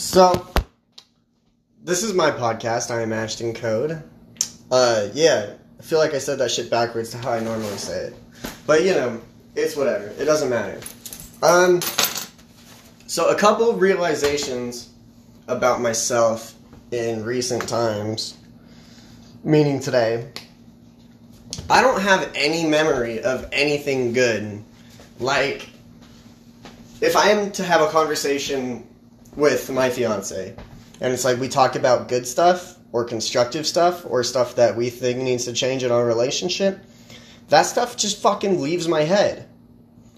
So, this is my podcast. I am Ashton Code. Uh, yeah, I feel like I said that shit backwards to how I normally say it. But, you know, it's whatever. It doesn't matter. Um, so a couple realizations about myself in recent times, meaning today. I don't have any memory of anything good. Like, if I am to have a conversation with my fiance, and it's like we talk about good stuff or constructive stuff or stuff that we think needs to change in our relationship, that stuff just fucking leaves my head.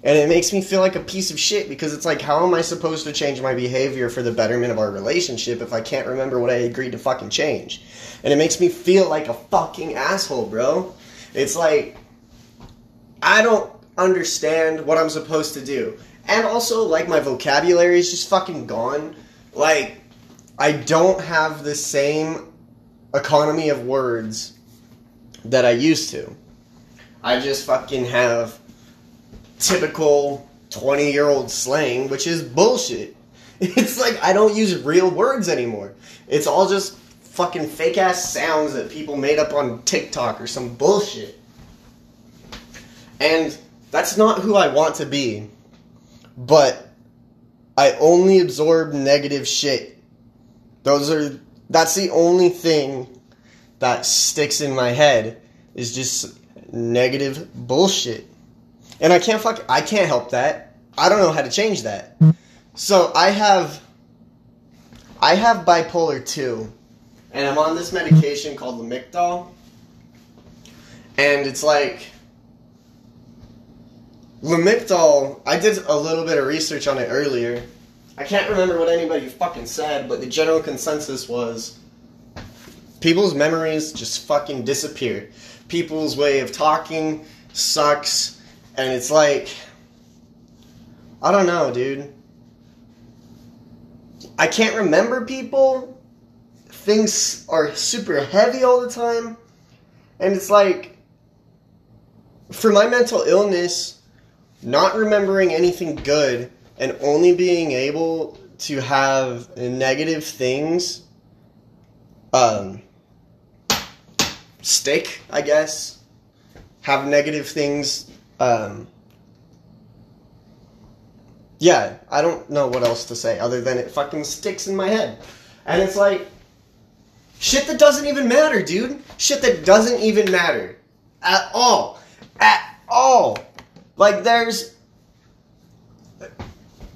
And it makes me feel like a piece of shit because it's like, how am I supposed to change my behavior for the betterment of our relationship if I can't remember what I agreed to fucking change? And it makes me feel like a fucking asshole, bro. It's like, I don't understand what I'm supposed to do. And also, like, my vocabulary is just fucking gone. Like, I don't have the same economy of words that I used to. I just fucking have typical 20 year old slang, which is bullshit. It's like I don't use real words anymore. It's all just fucking fake ass sounds that people made up on TikTok or some bullshit. And that's not who I want to be. But I only absorb negative shit. Those are that's the only thing that sticks in my head is just negative bullshit. And I can't fuck I can't help that. I don't know how to change that. So I have I have bipolar 2 and I'm on this medication called Lamictal. And it's like Lamictal, I did a little bit of research on it earlier. I can't remember what anybody fucking said, but the general consensus was people's memories just fucking disappear. People's way of talking sucks, and it's like, I don't know, dude. I can't remember people. Things are super heavy all the time. And it's like, for my mental illness, not remembering anything good and only being able to have negative things um, stick, I guess. Have negative things. Um, yeah, I don't know what else to say other than it fucking sticks in my head. And it's like, shit that doesn't even matter, dude. Shit that doesn't even matter. At all. At all. Like there's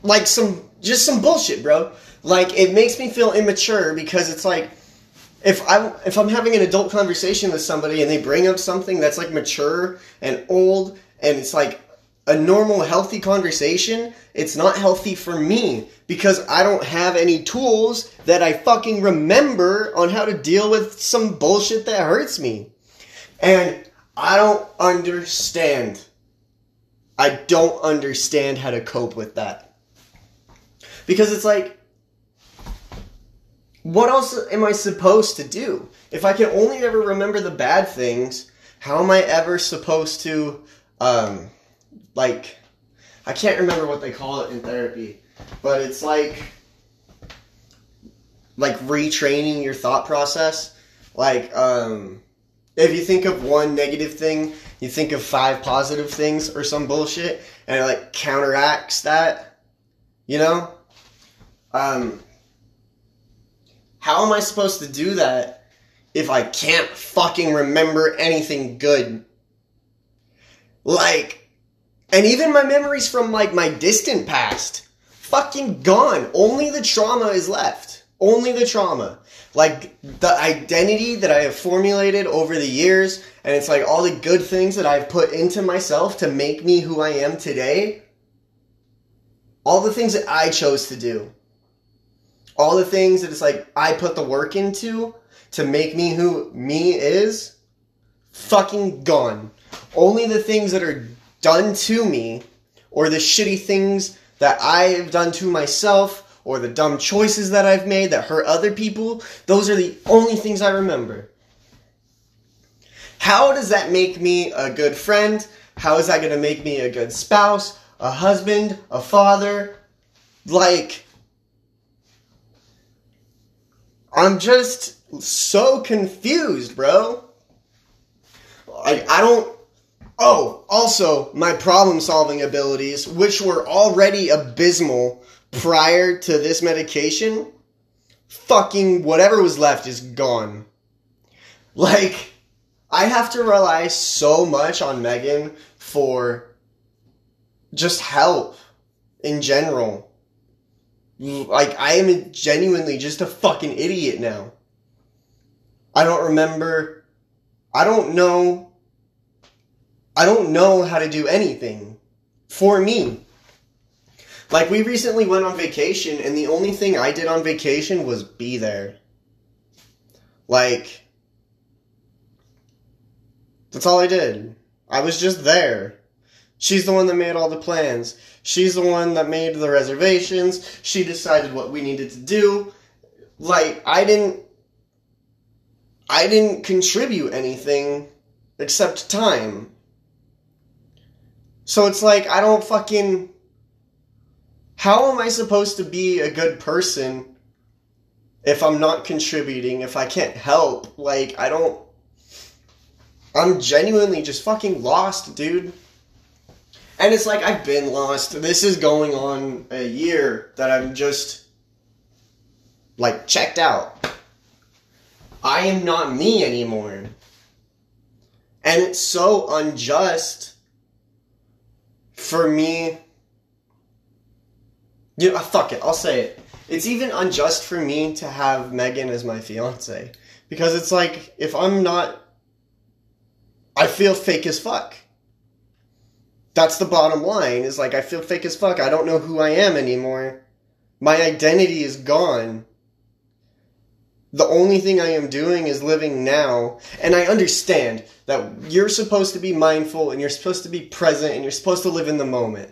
like some just some bullshit, bro. Like it makes me feel immature because it's like if I if I'm having an adult conversation with somebody and they bring up something that's like mature and old and it's like a normal healthy conversation, it's not healthy for me because I don't have any tools that I fucking remember on how to deal with some bullshit that hurts me. And I don't understand I don't understand how to cope with that. Because it's like, what else am I supposed to do? If I can only ever remember the bad things, how am I ever supposed to, um, like, I can't remember what they call it in therapy, but it's like, like retraining your thought process. Like, um, if you think of one negative thing, you think of five positive things or some bullshit, and it like counteracts that. You know? Um, how am I supposed to do that if I can't fucking remember anything good? Like, and even my memories from like my distant past, fucking gone. Only the trauma is left. Only the trauma. Like the identity that I have formulated over the years, and it's like all the good things that I've put into myself to make me who I am today. All the things that I chose to do. All the things that it's like I put the work into to make me who me is. Fucking gone. Only the things that are done to me, or the shitty things that I've done to myself, or the dumb choices that I've made that hurt other people, those are the only things I remember. How does that make me a good friend? How is that going to make me a good spouse, a husband, a father? Like, I'm just so confused, bro. Like, I don't. Oh, also, my problem solving abilities, which were already abysmal prior to this medication, fucking whatever was left is gone. Like, I have to rely so much on Megan for just help in general. Like, I am genuinely just a fucking idiot now. I don't remember. I don't know. I don't know how to do anything for me. Like, we recently went on vacation, and the only thing I did on vacation was be there. Like, that's all I did. I was just there. She's the one that made all the plans. She's the one that made the reservations. She decided what we needed to do. Like, I didn't. I didn't contribute anything except time. So it's like, I don't fucking. How am I supposed to be a good person if I'm not contributing, if I can't help? Like, I don't. I'm genuinely just fucking lost, dude. And it's like I've been lost. This is going on a year that I'm just like checked out. I am not me anymore. And it's so unjust for me. You know, fuck it, I'll say it. It's even unjust for me to have Megan as my fiance. Because it's like, if I'm not. I feel fake as fuck that's the bottom line is like I feel fake as fuck. I don't know who I am anymore. My identity is gone. The only thing I am doing is living now. And I understand that you're supposed to be mindful and you're supposed to be present and you're supposed to live in the moment.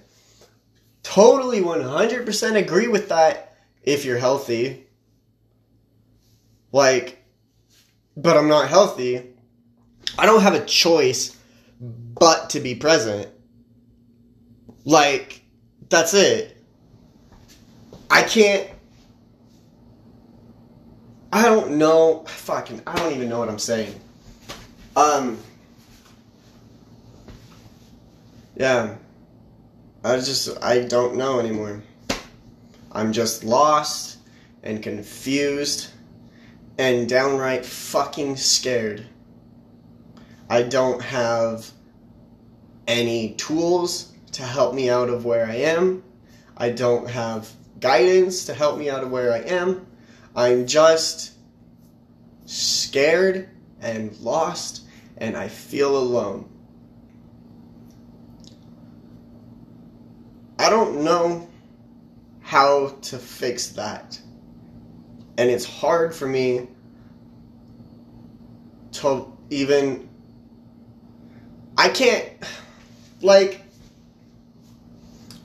Totally 100% agree with that if you're healthy. Like, but I'm not healthy. I don't have a choice but to be present. Like, that's it. I can't. I don't know. Fucking, I don't even know what I'm saying. Um. Yeah. I just, I don't know anymore. I'm just lost and confused and downright fucking scared. I don't have any tools to help me out of where I am. I don't have guidance to help me out of where I am. I'm just scared and lost, and I feel alone. I don't know how to fix that. And it's hard for me to even. I can't. Like,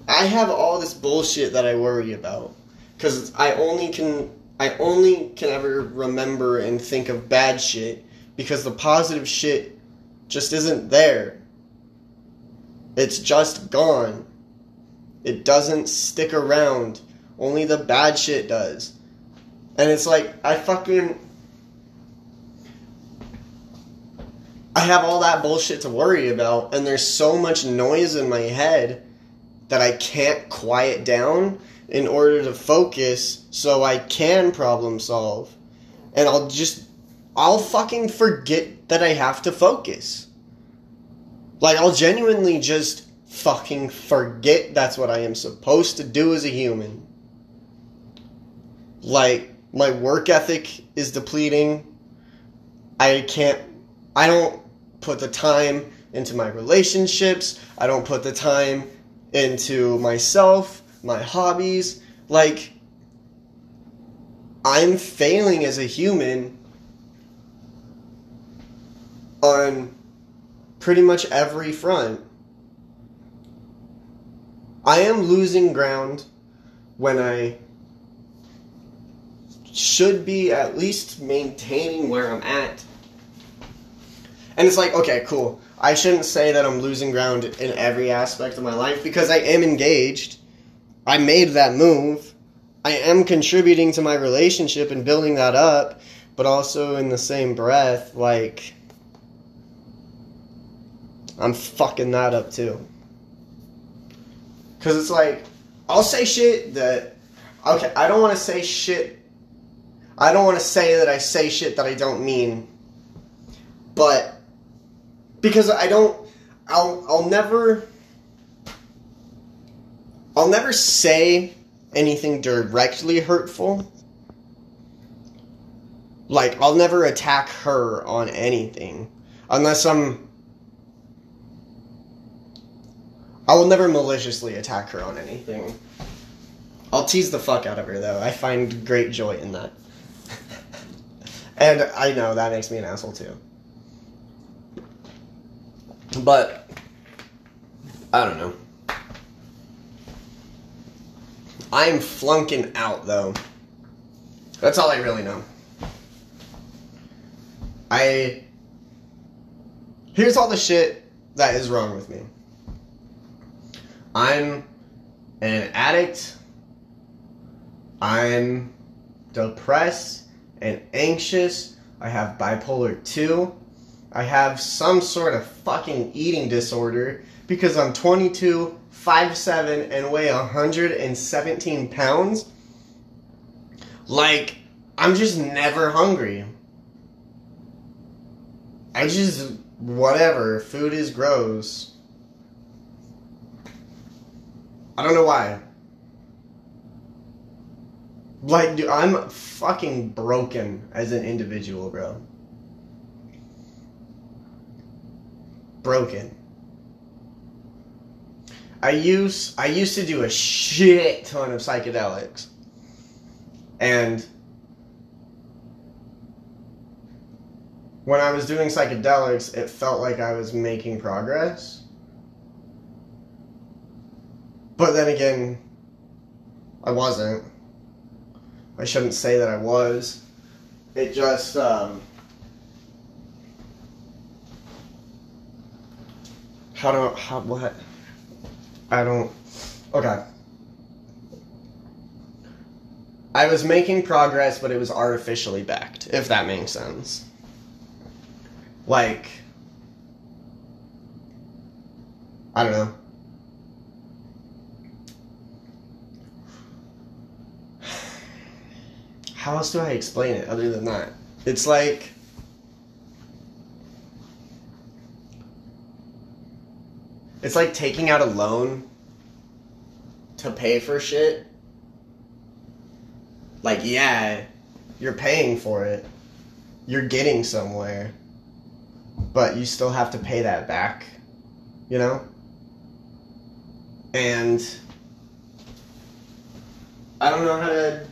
I have all this bullshit that I worry about because I only can I only can ever remember and think of bad shit because the positive shit just isn't there. It's just gone. It doesn't stick around. Only the bad shit does. And it's like I fucking I have all that bullshit to worry about and there's so much noise in my head that I can't quiet down in order to focus so I can problem solve. And I'll just, I'll fucking forget that I have to focus. Like, I'll genuinely just fucking forget that's what I am supposed to do as a human. Like, my work ethic is depleting. I can't, I don't put the time into my relationships. I don't put the time into myself, my hobbies. Like, I'm failing as a human on pretty much every front. I am losing ground when I should be at least maintaining where I'm at. And it's like, okay, cool. I shouldn't say that I'm losing ground in every aspect of my life because I am engaged. I made that move. I am contributing to my relationship and building that up, but also in the same breath, like I'm fucking that up too. Cause it's like I'll say shit that okay, I don't want to say shit. I don't want to say that I say shit that I don't mean. But because I don't I'll I'll never I'll never say anything directly hurtful. Like I'll never attack her on anything unless I'm I will never maliciously attack her on anything. I'll tease the fuck out of her though. I find great joy in that. and I know that makes me an asshole too. But I don't know. I'm flunking out though. That's all I really know. I Here's all the shit that is wrong with me. I'm an addict. I'm depressed and anxious. I have bipolar 2. I have some sort of fucking eating disorder because I'm 22, 5'7, and weigh 117 pounds. Like, I'm just never hungry. I just, whatever. Food is gross. I don't know why. Like, dude, I'm fucking broken as an individual, bro. Broken. I use I used to do a shit ton of psychedelics. And when I was doing psychedelics, it felt like I was making progress. But then again, I wasn't. I shouldn't say that I was. It just, um, how do how what? I don't. Okay. I was making progress, but it was artificially backed, if that makes sense. Like, I don't know. How else do I explain it other than that? It's like it's like taking out a loan to pay for shit. Like yeah, you're paying for it. You're getting somewhere. But you still have to pay that back, you know? And I don't know how to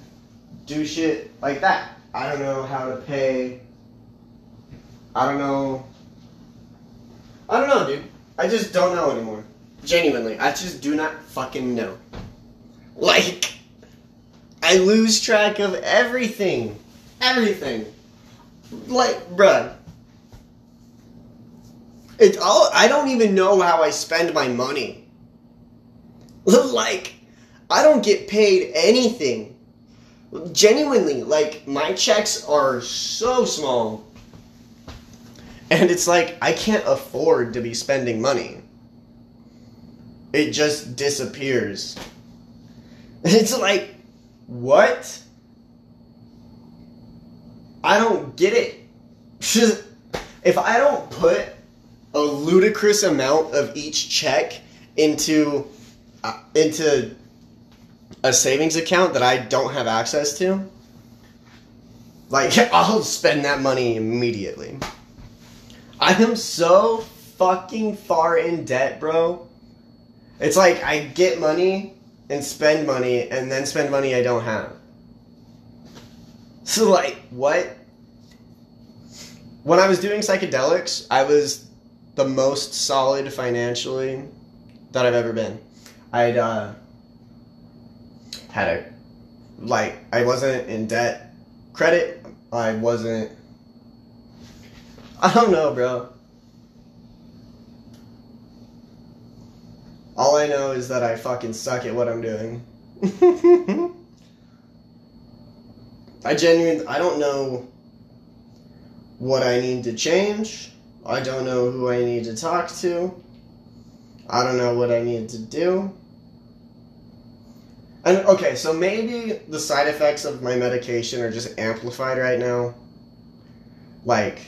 do shit like that. I don't know how to pay. I don't know. I don't know, dude. I just don't know anymore. Genuinely, I just do not fucking know. Like, I lose track of everything. Everything. Like, bruh. It's all. I don't even know how I spend my money. like, I don't get paid anything genuinely like my checks are so small. And it's like i can't afford to be spending money. It just disappears. It's like what? I don't get it. If i don't put a ludicrous amount of each check into uh, into a savings account that I don't have access to, like I'll spend that money immediately. I am so fucking far in debt, bro. It's like I get money and spend money and then spend money I don't have. So like what? When I was doing psychedelics, I was the most solid financially that I've ever been. I'd uh had a like I wasn't in debt credit. I wasn't I don't know, bro. All I know is that I fucking suck at what I'm doing. I genuinely, I don't know what I need to change. I don't know who I need to talk to. I don't know what I need to do. And okay, so maybe the side effects of my medication are just amplified right now. Like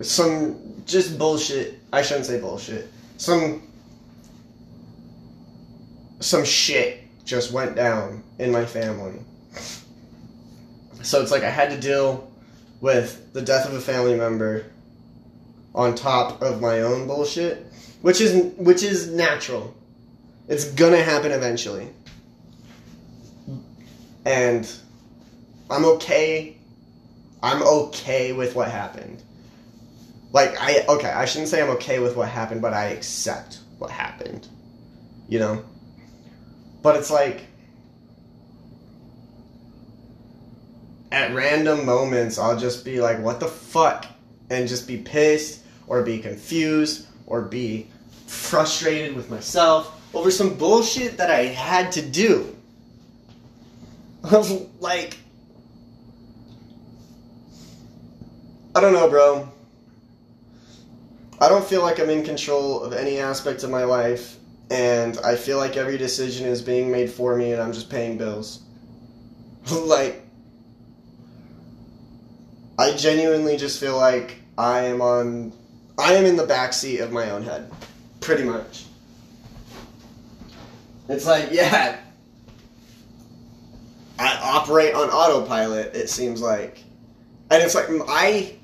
some just bullshit. I shouldn't say bullshit. Some some shit just went down in my family. So it's like I had to deal with the death of a family member on top of my own bullshit, which is which is natural. It's gonna happen eventually. And I'm okay. I'm okay with what happened. Like I okay, I shouldn't say I'm okay with what happened, but I accept what happened. You know? But it's like at random moments I'll just be like, what the fuck? And just be pissed or be confused or be frustrated with myself over some bullshit that I had to do. like I don't know, bro. I don't feel like I'm in control of any aspect of my life, and I feel like every decision is being made for me, and I'm just paying bills. like, I genuinely just feel like I am on. I am in the backseat of my own head. Pretty much. It's like, yeah. I operate on autopilot, it seems like. And it's like, I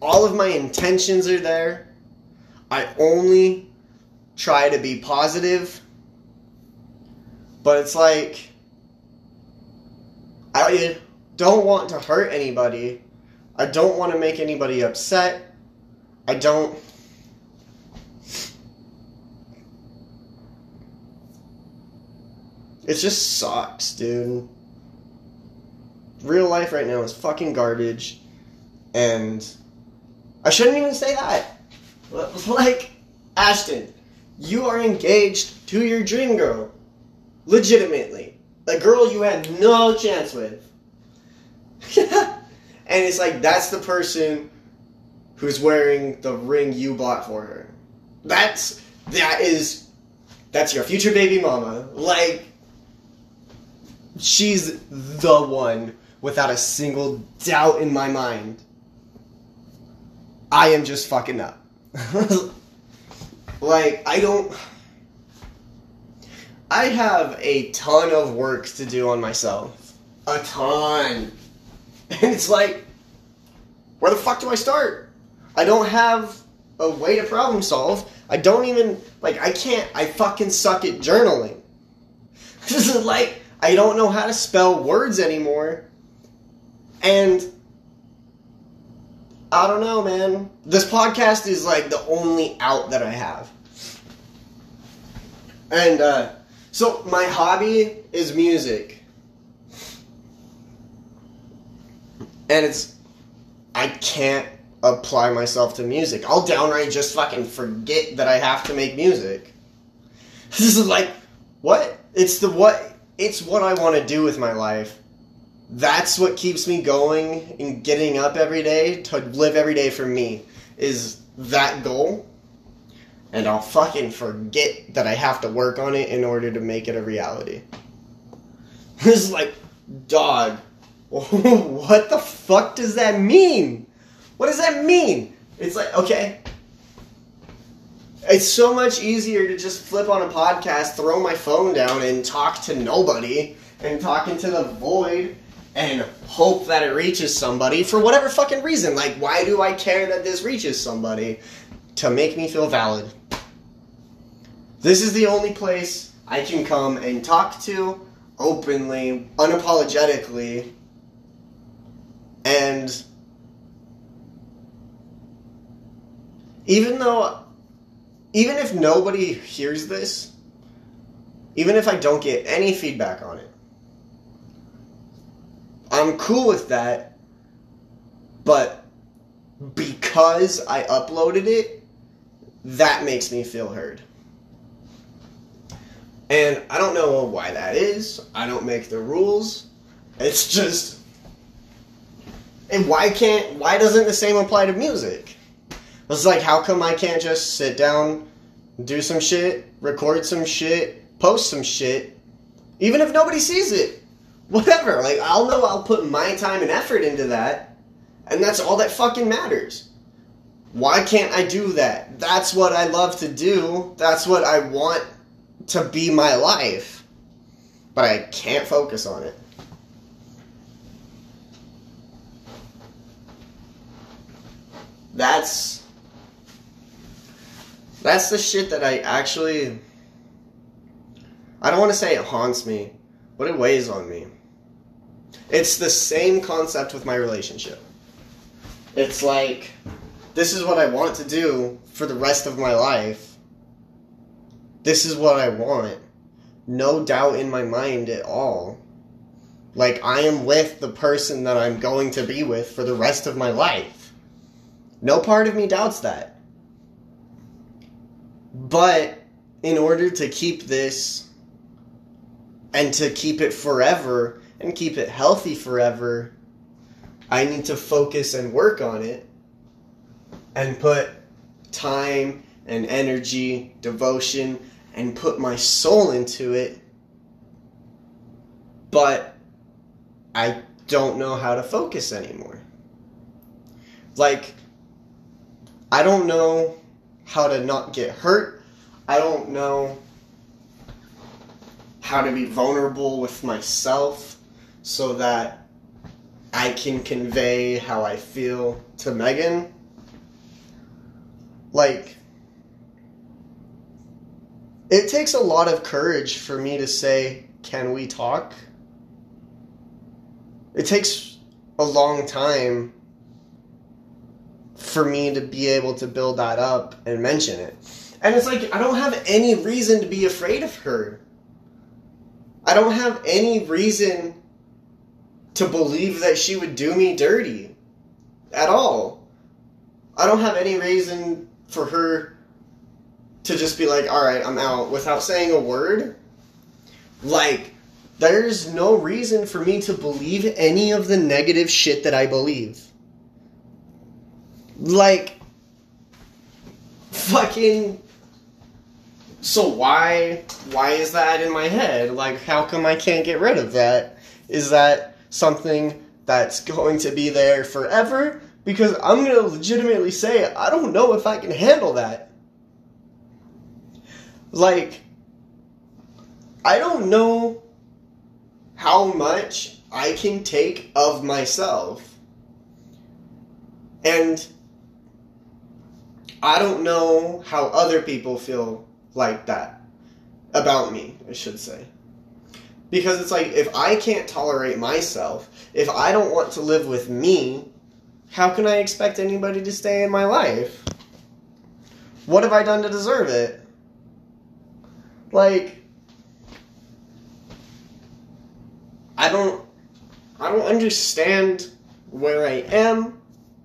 all of my intentions are there. I only try to be positive. But it's like I don't want to hurt anybody. I don't want to make anybody upset. I don't It just sucks, dude. Real life right now is fucking garbage and I shouldn't even say that. Like, Ashton, you are engaged to your dream girl. Legitimately. A girl you had no chance with. and it's like, that's the person who's wearing the ring you bought for her. That's, that is, that's your future baby mama. Like, she's the one without a single doubt in my mind. I am just fucking up. like, I don't. I have a ton of work to do on myself. A ton. And it's like, where the fuck do I start? I don't have a way to problem solve. I don't even, like, I can't, I fucking suck at journaling. This is like, I don't know how to spell words anymore. And I don't know, man. This podcast is like the only out that I have. And uh, so my hobby is music. And it's I can't apply myself to music. I'll downright just fucking forget that I have to make music. This is like what? It's the what it's what I want to do with my life that's what keeps me going and getting up every day to live every day for me is that goal and I'll fucking forget that I have to work on it in order to make it a reality. This is like, dog, what the fuck does that mean? What does that mean? It's like, okay. It's so much easier to just flip on a podcast, throw my phone down, and talk to nobody and talk into the void and hope that it reaches somebody for whatever fucking reason. Like, why do I care that this reaches somebody? To make me feel valid. This is the only place I can come and talk to openly, unapologetically, and even though, even if nobody hears this, even if I don't get any feedback on it, I'm cool with that, but because I uploaded it, that makes me feel heard. And I don't know why that is. I don't make the rules. It's just. And why can't. Why doesn't the same apply to music? It's like, how come I can't just sit down, do some shit, record some shit, post some shit, even if nobody sees it? Whatever. Like, I'll know I'll put my time and effort into that, and that's all that fucking matters. Why can't I do that? That's what I love to do. That's what I want to be my life. But I can't focus on it. That's that's the shit that I actually I don't want to say it haunts me, but it weighs on me. It's the same concept with my relationship. It's like this is what I want to do for the rest of my life. This is what I want. No doubt in my mind at all. Like, I am with the person that I'm going to be with for the rest of my life. No part of me doubts that. But in order to keep this and to keep it forever and keep it healthy forever, I need to focus and work on it and put time and energy, devotion, and put my soul into it. But I don't know how to focus anymore. Like, I don't know how to not get hurt. I don't know how to be vulnerable with myself so that I can convey how I feel to Megan like it takes a lot of courage for me to say, "Can we talk?" It takes a long time for me to be able to build that up and mention it. And it's like I don't have any reason to be afraid of her. I don't have any reason to believe that she would do me dirty at all. I don't have any reason for her to just be like, all right, I'm out without saying a word. Like, there's no reason for me to believe any of the negative shit that I believe. Like, fucking. So why why is that in my head? Like how come I can't get rid of that? Is that something that's going to be there forever because I'm to legitimately say, I don't know if I can handle that. Like, I don't know how much I can take of myself. And I don't know how other people feel like that about me, I should say. Because it's like, if I can't tolerate myself, if I don't want to live with me, how can I expect anybody to stay in my life? What have I done to deserve it? Like I don't I don't understand where I am.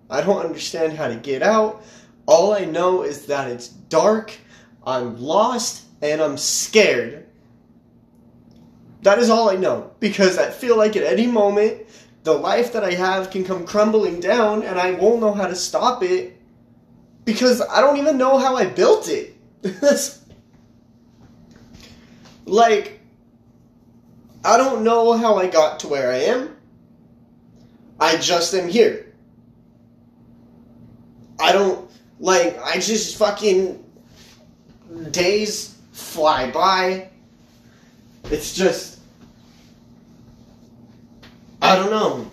I don't understand how to get out. All I know is that it's dark, I'm lost, and I'm scared. That is all I know because I feel like at any moment the life that I have can come crumbling down and I won't know how to stop it because I don't even know how I built it. like, I don't know how I got to where I am. I just am here. I don't, like, I just fucking. Days fly by. It's just. I don't know.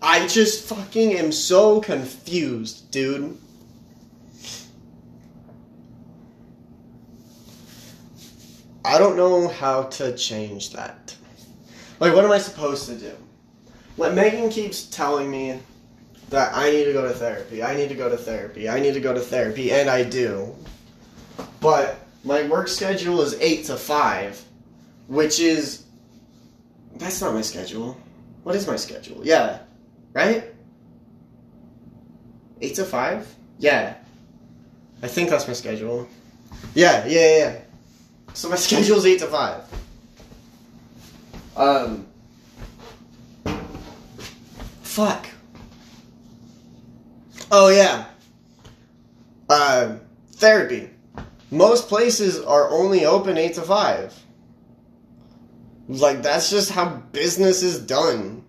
I just fucking am so confused, dude. I don't know how to change that. Like, what am I supposed to do? Like, Megan keeps telling me that I need to go to therapy, I need to go to therapy, I need to go to therapy, and I do. But my work schedule is 8 to 5, which is. That's not my schedule. What is my schedule? Yeah. Right? 8 to 5? Yeah. I think that's my schedule. Yeah, yeah, yeah. So my schedule is 8 to 5. Um. Fuck. Oh, yeah. Uh, therapy. Most places are only open 8 to 5. Like, that's just how business is done.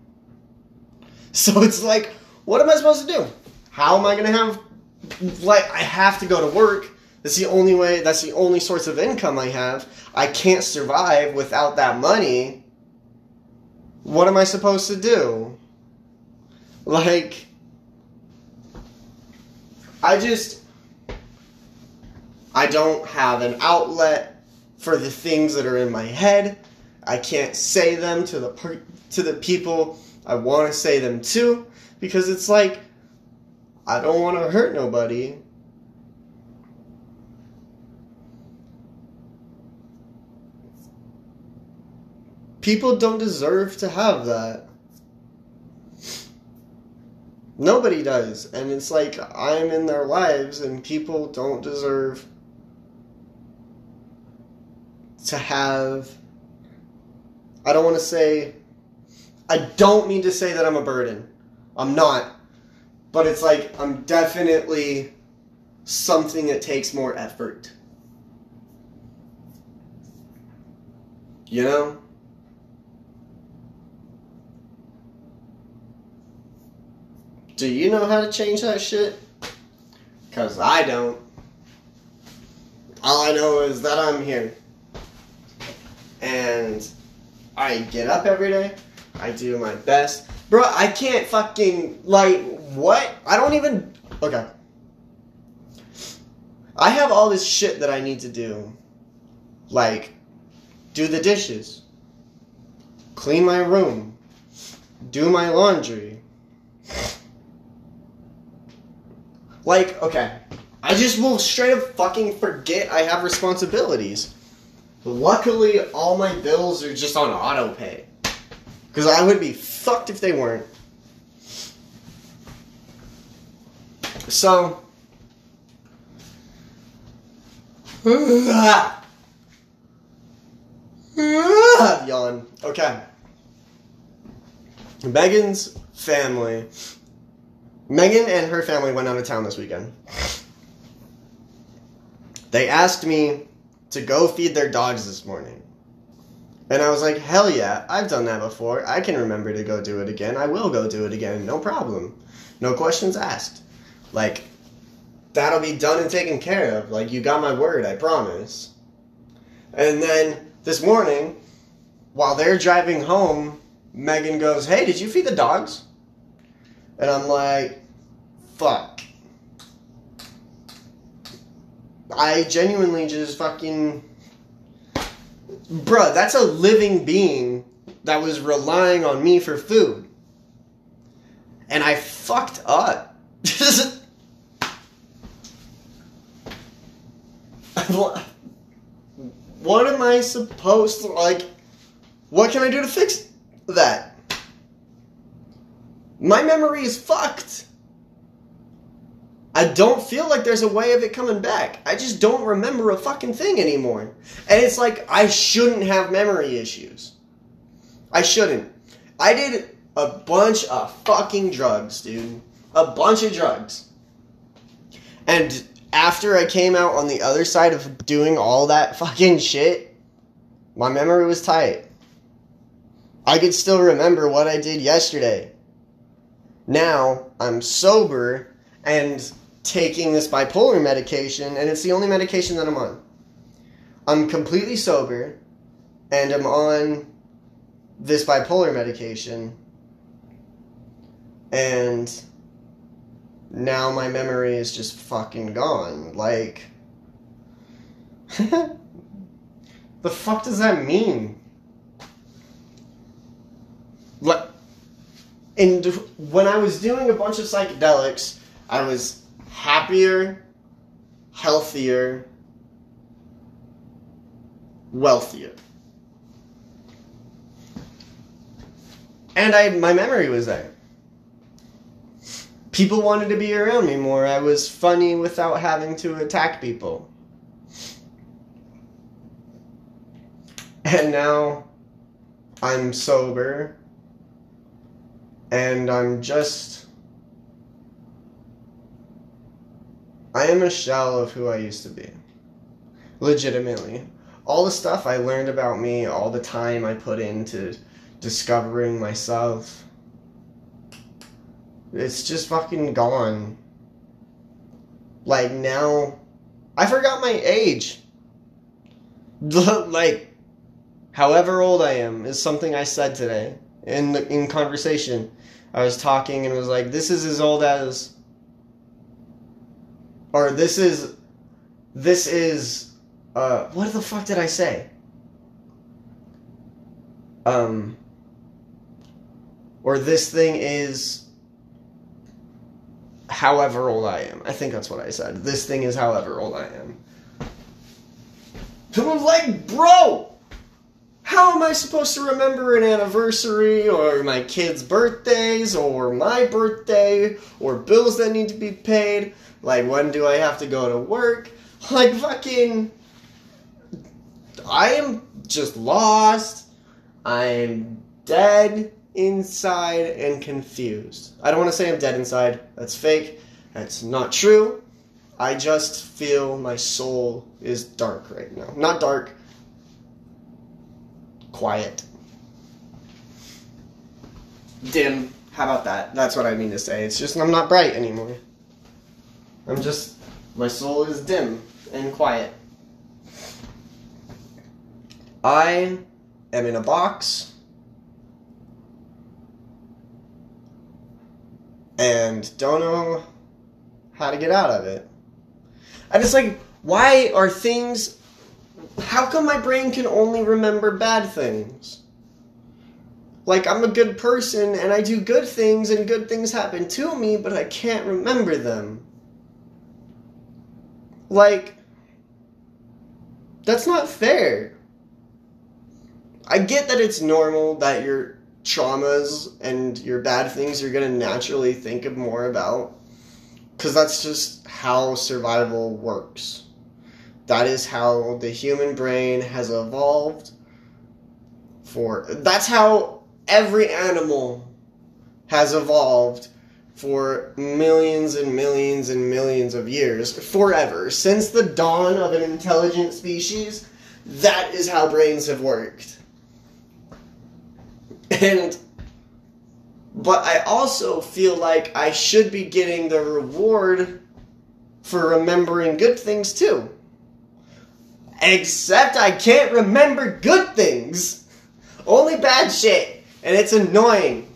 So it's like, what am I supposed to do? How am I to have. Like, I have to go to work. That's the only way, that's the only source of income I have. I can't survive without that money. What am I supposed to do? Like, I just. I don't have an outlet for the things that are in my head. I can't say them to the per- to the people I want to say them to because it's like I don't want to hurt nobody. People don't deserve to have that. Nobody does. And it's like I'm in their lives and people don't deserve to have I don't want to say I don't mean to say that I'm a burden. I'm not. But it's like I'm definitely something that takes more effort. You know? Do you know how to change that shit? Because I don't. All I know is that I'm here. And I get up every day. I do my best. Bro, I can't fucking, like, what? I don't even. Okay. I have all this shit that I need to do. Like, do the dishes, clean my room, do my laundry. Like, okay. I just will straight up fucking forget I have responsibilities. Luckily, all my bills are just on auto pay. Because I would be fucked if they weren't. So. Yawn. Okay. Megan's family. Megan and her family went out of town this weekend. They asked me to go feed their dogs this morning. And I was like, hell yeah, I've done that before. I can remember to go do it again. I will go do it again. No problem. No questions asked. Like, that'll be done and taken care of. Like, you got my word, I promise. And then this morning, while they're driving home, Megan goes, hey, did you feed the dogs? And I'm like, fuck. I genuinely just fucking. Bruh, that's a living being that was relying on me for food. And I fucked up. what am I supposed to, like, what can I do to fix that? My memory is fucked. I don't feel like there's a way of it coming back. I just don't remember a fucking thing anymore. And it's like, I shouldn't have memory issues. I shouldn't. I did a bunch of fucking drugs, dude. A bunch of drugs. And after I came out on the other side of doing all that fucking shit, my memory was tight. I could still remember what I did yesterday. Now I'm sober and taking this bipolar medication, and it's the only medication that I'm on. I'm completely sober, and I'm on this bipolar medication, and now my memory is just fucking gone. Like, the fuck does that mean? Like, and when I was doing a bunch of psychedelics, I was happier, healthier, wealthier. And I my memory was there. People wanted to be around me more. I was funny without having to attack people. And now I'm sober and I'm just. I am a shell of who I used to be. Legitimately. All the stuff I learned about me, all the time I put into discovering myself, it's just fucking gone. Like now, I forgot my age. like, however old I am is something I said today in in conversation. I was talking and was like, "This is as old as," or "This is, this is." Uh, what the fuck did I say? Um, or this thing is however old I am. I think that's what I said. This thing is however old I am. People like, bro, how am I supposed to remember an anniversary or my kids' birthdays or my birthday or bills that need to be paid? Like, when do I have to go to work? Like, fucking. I am just lost. I'm dead inside and confused. I don't want to say I'm dead inside. That's fake. That's not true. I just feel my soul is dark right now. Not dark, quiet. Dim. How about that? That's what I mean to say. It's just I'm not bright anymore. I'm just. My soul is dim and quiet. I am in a box. And don't know how to get out of it. And it's like, why are things. How come my brain can only remember bad things? Like, I'm a good person and I do good things and good things happen to me, but I can't remember them. Like, that's not fair. I get that it's normal that your traumas and your bad things you're going to naturally think of more about because that's just how survival works. That is how the human brain has evolved for that's how every animal has evolved for millions and millions and millions of years forever since the dawn of an intelligent species that is how brains have worked and but I also feel like I should be getting the reward for remembering good things too. Except I can't remember good things. Only bad shit. And it's annoying.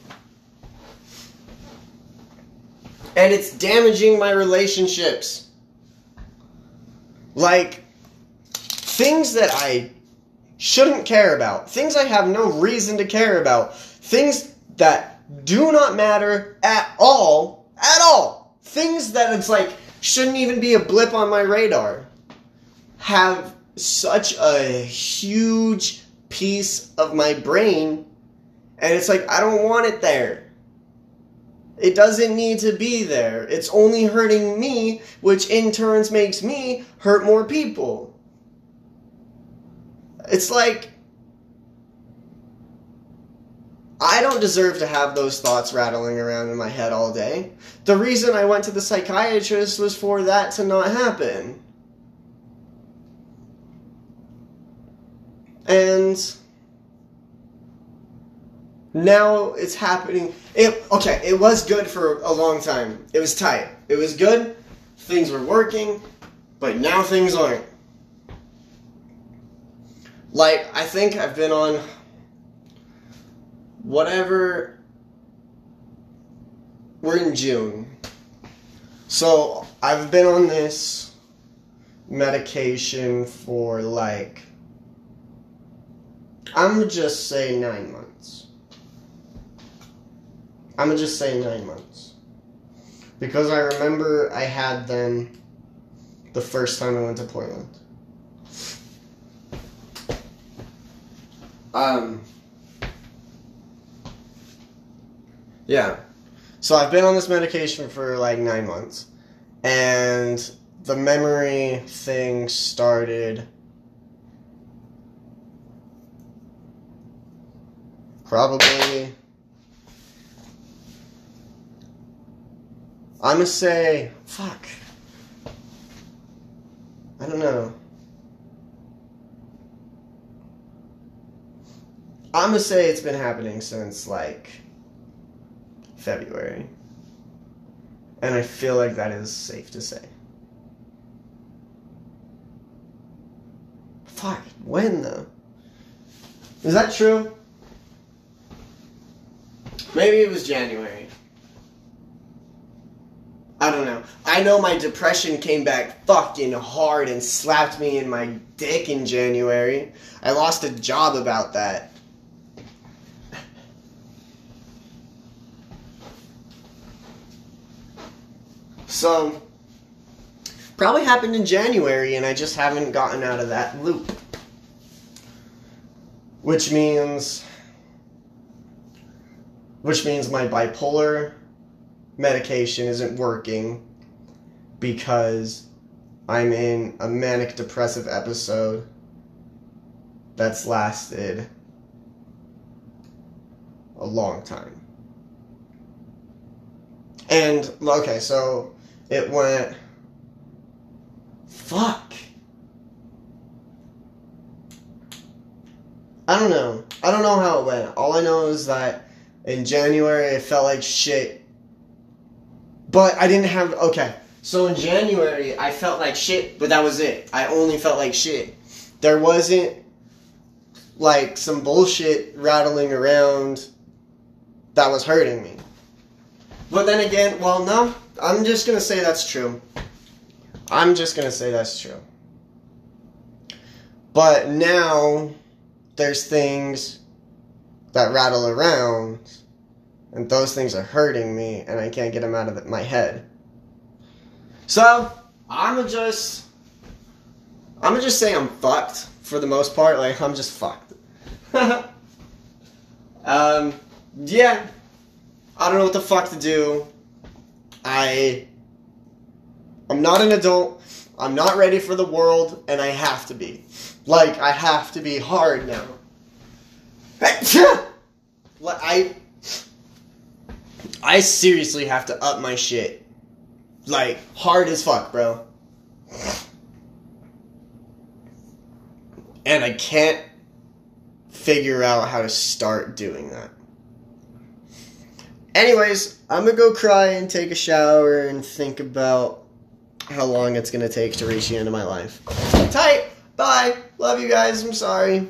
And it's damaging my relationships. Like, things that I shouldn't care about. Things I have no reason to care about. Things that do not matter at all. At all. Things that it's like shouldn't even be a blip on my radar. Have such a huge piece of my brain. And it's like, I don't want it there. It doesn't need to be there. It's only hurting me, which in turns makes me hurt more people. It's like I don't deserve to have those thoughts rattling around in my head all day. The reason I went to the psychiatrist was for that to not happen. And now it's happening. It okay, it was good for a long time. It was tight. It was good. Things were working, but now things aren't. Like, I think I've been on whatever. We're in June. So, I've been on this medication for like. I'm gonna just say nine months. I'm gonna just say nine months. Because I remember I had them the first time I went to Portland. Um, yeah. So I've been on this medication for like nine months, and the memory thing started Probably. I'm gonna say, fuck. I don't know. I'm gonna say it's been happening since like February. And I feel like that is safe to say. Fuck, when though? Is that true? Maybe it was January. I don't know. I know my depression came back fucking hard and slapped me in my dick in January. I lost a job about that. So, probably happened in January and I just haven't gotten out of that loop. Which means which means my bipolar medication isn't working because I'm in a manic depressive episode that's lasted a long time. And okay, so it went fuck. I don't know. I don't know how it went. All I know is that in January it felt like shit. But I didn't have okay. So in January I felt like shit, but that was it. I only felt like shit. There wasn't like some bullshit rattling around that was hurting me. But then again, well, no, I'm just gonna say that's true. I'm just gonna say that's true. But now there's things that rattle around, and those things are hurting me, and I can't get them out of my head. So I'm just, I'm gonna just say I'm fucked for the most part. Like I'm just fucked. um, yeah. I don't know what the fuck to do. I I'm not an adult. I'm not ready for the world and I have to be. Like I have to be hard now. Like I I seriously have to up my shit. Like hard as fuck, bro. And I can't figure out how to start doing that. Anyways, I'm gonna go cry and take a shower and think about how long it's gonna take to reach the end of my life. Tight. Bye. Love you guys. I'm sorry.